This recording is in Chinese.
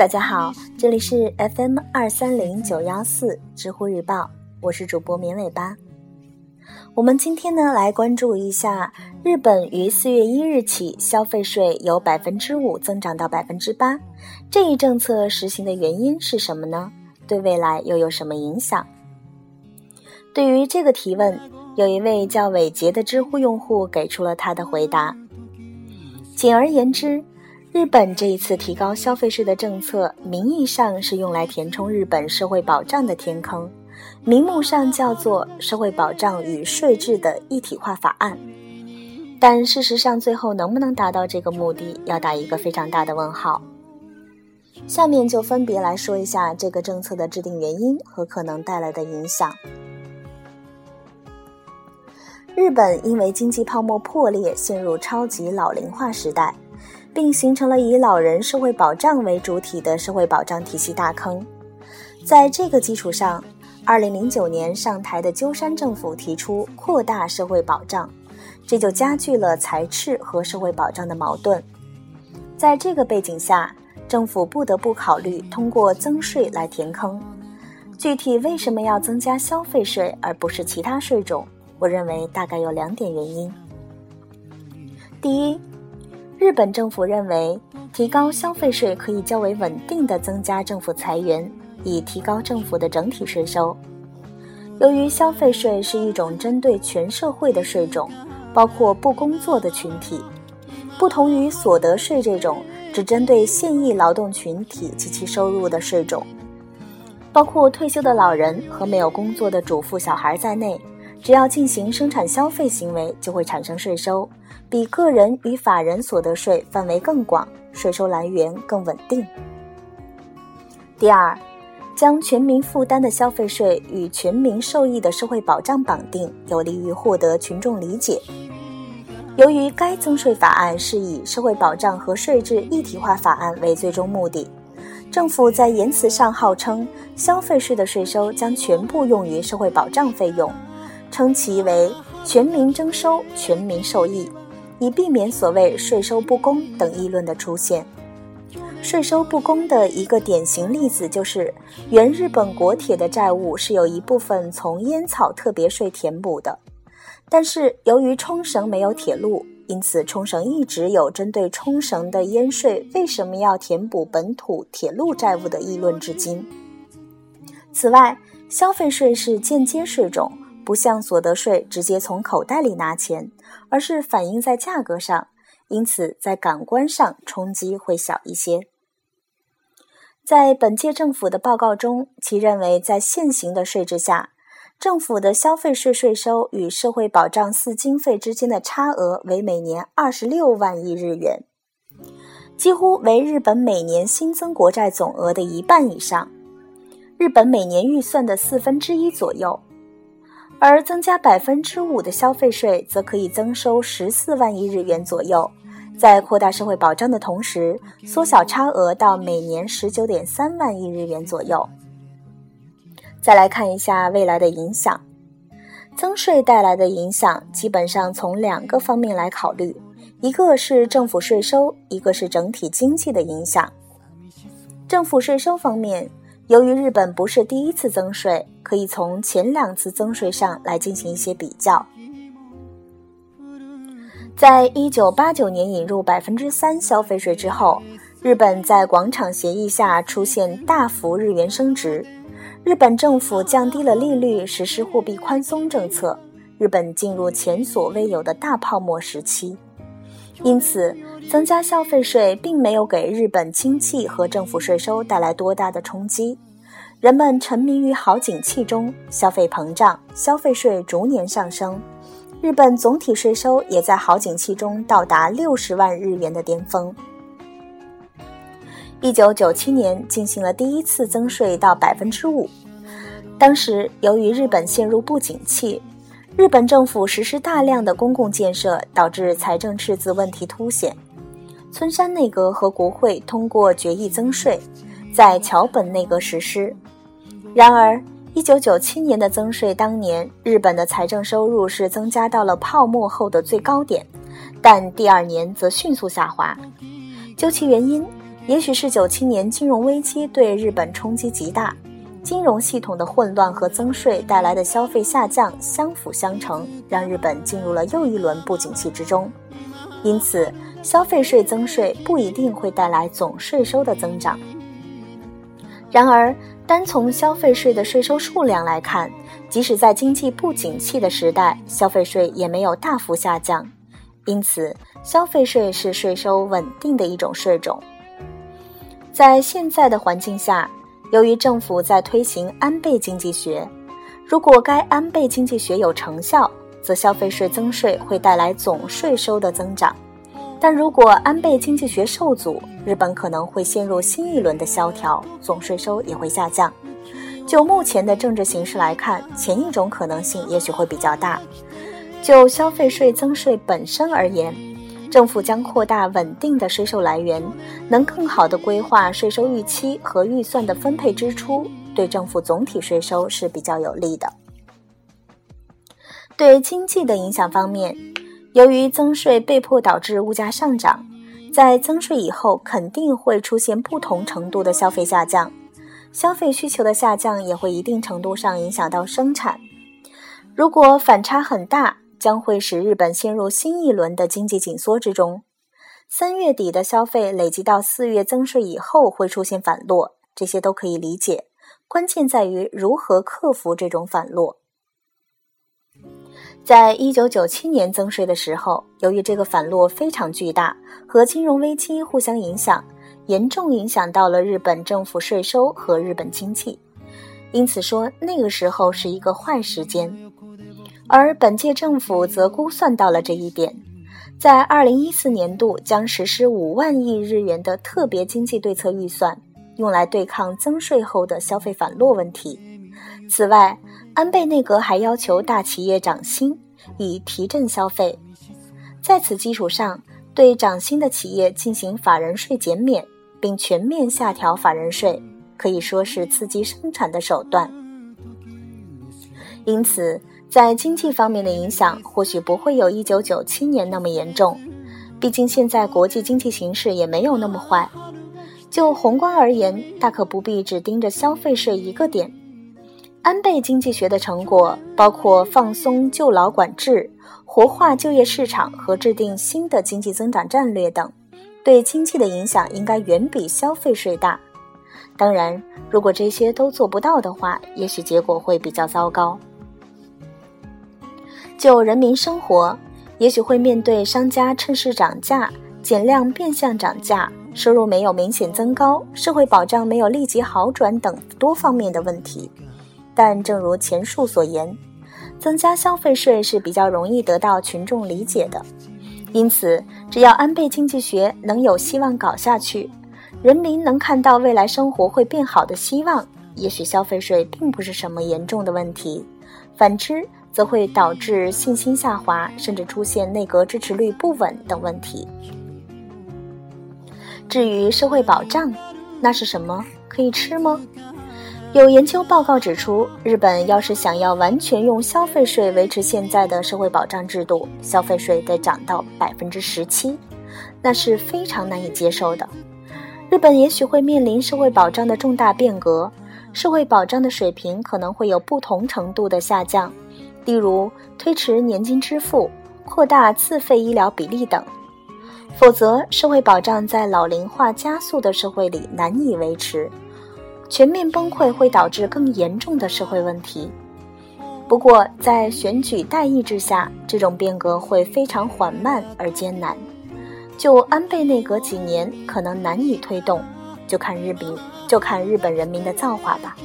大家好，这里是 FM 二三零九幺四知乎日报，我是主播绵尾巴。我们今天呢，来关注一下日本于四月一日起消费税由百分之五增长到百分之八，这一政策实行的原因是什么呢？对未来又有什么影响？对于这个提问，有一位叫伟杰的知乎用户给出了他的回答。简而言之。日本这一次提高消费税的政策，名义上是用来填充日本社会保障的天坑，名目上叫做《社会保障与税制的一体化法案》，但事实上最后能不能达到这个目的，要打一个非常大的问号。下面就分别来说一下这个政策的制定原因和可能带来的影响。日本因为经济泡沫破裂，陷入超级老龄化时代。并形成了以老人社会保障为主体的社会保障体系大坑。在这个基础上，2009年上台的鸠山政府提出扩大社会保障，这就加剧了财赤和社会保障的矛盾。在这个背景下，政府不得不考虑通过增税来填坑。具体为什么要增加消费税而不是其他税种？我认为大概有两点原因。第一，日本政府认为，提高消费税可以较为稳定地增加政府财源，以提高政府的整体税收。由于消费税是一种针对全社会的税种，包括不工作的群体，不同于所得税这种只针对现役劳动群体及其收入的税种，包括退休的老人和没有工作的主妇、小孩在内。只要进行生产消费行为，就会产生税收，比个人与法人所得税范围更广，税收来源更稳定。第二，将全民负担的消费税与全民受益的社会保障绑定，有利于获得群众理解。由于该增税法案是以社会保障和税制一体化法案为最终目的，政府在言辞上号称消费税的税收将全部用于社会保障费用。称其为全民征收、全民受益，以避免所谓税收不公等议论的出现。税收不公的一个典型例子就是，原日本国铁的债务是有一部分从烟草特别税填补的，但是由于冲绳没有铁路，因此冲绳一直有针对冲绳的烟税为什么要填补本土铁路债务的议论至今。此外，消费税是间接税种。不像所得税直接从口袋里拿钱，而是反映在价格上，因此在感官上冲击会小一些。在本届政府的报告中，其认为在现行的税制下，政府的消费税税收与社会保障四经费之间的差额为每年二十六万亿日元，几乎为日本每年新增国债总额的一半以上，日本每年预算的四分之一左右。而增加百分之五的消费税，则可以增收十四万亿日元左右，在扩大社会保障的同时，缩小差额到每年十九点三万亿日元左右。再来看一下未来的影响，增税带来的影响基本上从两个方面来考虑，一个是政府税收，一个是整体经济的影响。政府税收方面。由于日本不是第一次增税，可以从前两次增税上来进行一些比较。在一九八九年引入百分之三消费税之后，日本在广场协议下出现大幅日元升值，日本政府降低了利率，实施货币宽松政策，日本进入前所未有的大泡沫时期。因此，增加消费税并没有给日本经济和政府税收带来多大的冲击。人们沉迷于好景气中，消费膨胀，消费税逐年上升，日本总体税收也在好景气中到达六十万日元的巅峰。一九九七年进行了第一次增税到百分之五，当时由于日本陷入不景气。日本政府实施大量的公共建设，导致财政赤字问题凸显。村山内阁和国会通过决议增税，在桥本内阁实施。然而，1997年的增税当年，日本的财政收入是增加到了泡沫后的最高点，但第二年则迅速下滑。究其原因，也许是九七年金融危机对日本冲击极大，金融系统的混乱和增税带来的消费下降相辅相成，让日本进入了又一轮不景气之中。因此，消费税增税不一定会带来总税收的增长。然而，单从消费税的税收数量来看，即使在经济不景气的时代，消费税也没有大幅下降。因此，消费税是税收稳定的一种税种。在现在的环境下，由于政府在推行安倍经济学，如果该安倍经济学有成效，则消费税增税会带来总税收的增长。但如果安倍经济学受阻，日本可能会陷入新一轮的萧条，总税收也会下降。就目前的政治形势来看，前一种可能性也许会比较大。就消费税增税本身而言，政府将扩大稳定的税收来源，能更好地规划税收预期和预算的分配支出，对政府总体税收是比较有利的。对经济的影响方面。由于增税被迫导致物价上涨，在增税以后肯定会出现不同程度的消费下降，消费需求的下降也会一定程度上影响到生产。如果反差很大，将会使日本陷入新一轮的经济紧缩之中。三月底的消费累积到四月增税以后会出现反落，这些都可以理解。关键在于如何克服这种反落。在一九九七年增税的时候，由于这个反落非常巨大，和金融危机互相影响，严重影响到了日本政府税收和日本经济，因此说那个时候是一个坏时间。而本届政府则估算到了这一点，在二零一四年度将实施五万亿日元的特别经济对策预算，用来对抗增税后的消费反落问题。此外，安倍内阁还要求大企业涨薪，以提振消费。在此基础上，对涨薪的企业进行法人税减免，并全面下调法人税，可以说是刺激生产的手段。因此，在经济方面的影响或许不会有一九九七年那么严重，毕竟现在国际经济形势也没有那么坏。就宏观而言，大可不必只盯着消费税一个点。安倍经济学的成果包括放松就劳管制、活化就业市场和制定新的经济增长战略等，对经济的影响应该远比消费税大。当然，如果这些都做不到的话，也许结果会比较糟糕。就人民生活，也许会面对商家趁势涨价、减量变相涨价、收入没有明显增高、社会保障没有立即好转等多方面的问题。但正如前述所言，增加消费税是比较容易得到群众理解的，因此只要安倍经济学能有希望搞下去，人民能看到未来生活会变好的希望，也许消费税并不是什么严重的问题。反之，则会导致信心下滑，甚至出现内阁支持率不稳等问题。至于社会保障，那是什么？可以吃吗？有研究报告指出，日本要是想要完全用消费税维持现在的社会保障制度，消费税得涨到百分之十七，那是非常难以接受的。日本也许会面临社会保障的重大变革，社会保障的水平可能会有不同程度的下降，例如推迟年金支付、扩大自费医疗比例等。否则，社会保障在老龄化加速的社会里难以维持。全面崩溃会导致更严重的社会问题。不过，在选举代议之下，这种变革会非常缓慢而艰难。就安倍内阁几年可能难以推动，就看日民就看日本人民的造化吧。